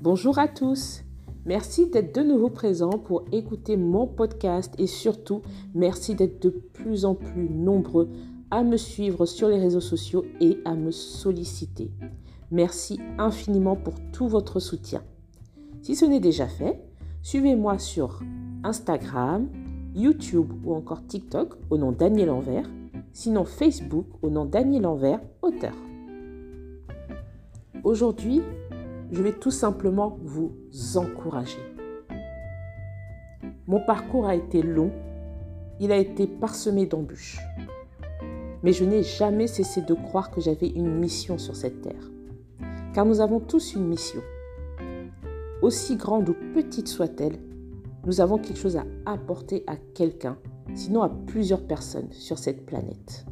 Bonjour à tous. Merci d'être de nouveau présents pour écouter mon podcast et surtout merci d'être de plus en plus nombreux à me suivre sur les réseaux sociaux et à me solliciter. Merci infiniment pour tout votre soutien. Si ce n'est déjà fait, suivez-moi sur Instagram, YouTube ou encore TikTok au nom Daniel Envers, sinon Facebook au nom Daniel Envers, auteur. Aujourd'hui, je vais tout simplement vous encourager. Mon parcours a été long, il a été parsemé d'embûches. Mais je n'ai jamais cessé de croire que j'avais une mission sur cette terre. Car nous avons tous une mission. Aussi grande ou petite soit-elle, nous avons quelque chose à apporter à quelqu'un, sinon à plusieurs personnes sur cette planète.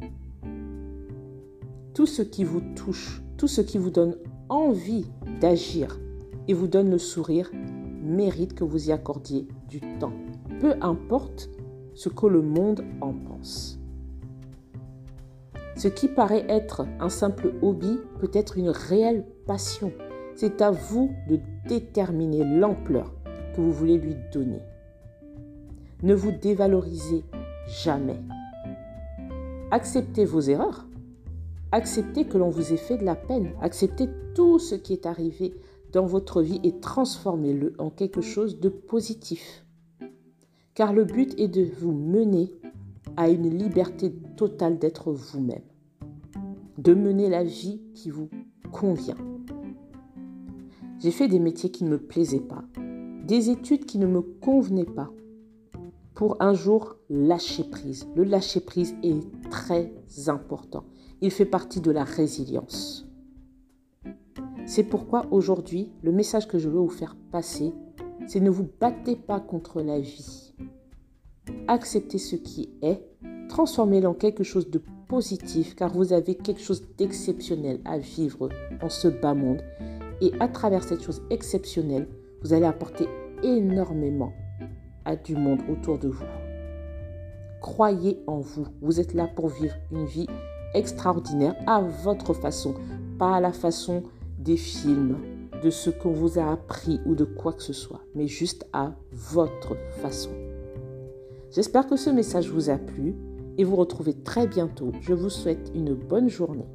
Tout ce qui vous touche, tout ce qui vous donne envie d'agir et vous donne le sourire mérite que vous y accordiez du temps, peu importe ce que le monde en pense. Ce qui paraît être un simple hobby peut être une réelle passion. C'est à vous de déterminer l'ampleur que vous voulez lui donner. Ne vous dévalorisez jamais. Acceptez vos erreurs, Acceptez que l'on vous ait fait de la peine. Acceptez tout ce qui est arrivé dans votre vie et transformez-le en quelque chose de positif. Car le but est de vous mener à une liberté totale d'être vous-même. De mener la vie qui vous convient. J'ai fait des métiers qui ne me plaisaient pas, des études qui ne me convenaient pas, pour un jour lâcher prise. Le lâcher prise est très important. Il fait partie de la résilience. C'est pourquoi aujourd'hui, le message que je veux vous faire passer, c'est ne vous battez pas contre la vie. Acceptez ce qui est, transformez-le en quelque chose de positif car vous avez quelque chose d'exceptionnel à vivre en ce bas monde. Et à travers cette chose exceptionnelle, vous allez apporter énormément du monde autour de vous. Croyez en vous. Vous êtes là pour vivre une vie extraordinaire à votre façon, pas à la façon des films, de ce qu'on vous a appris ou de quoi que ce soit, mais juste à votre façon. J'espère que ce message vous a plu et vous retrouvez très bientôt. Je vous souhaite une bonne journée.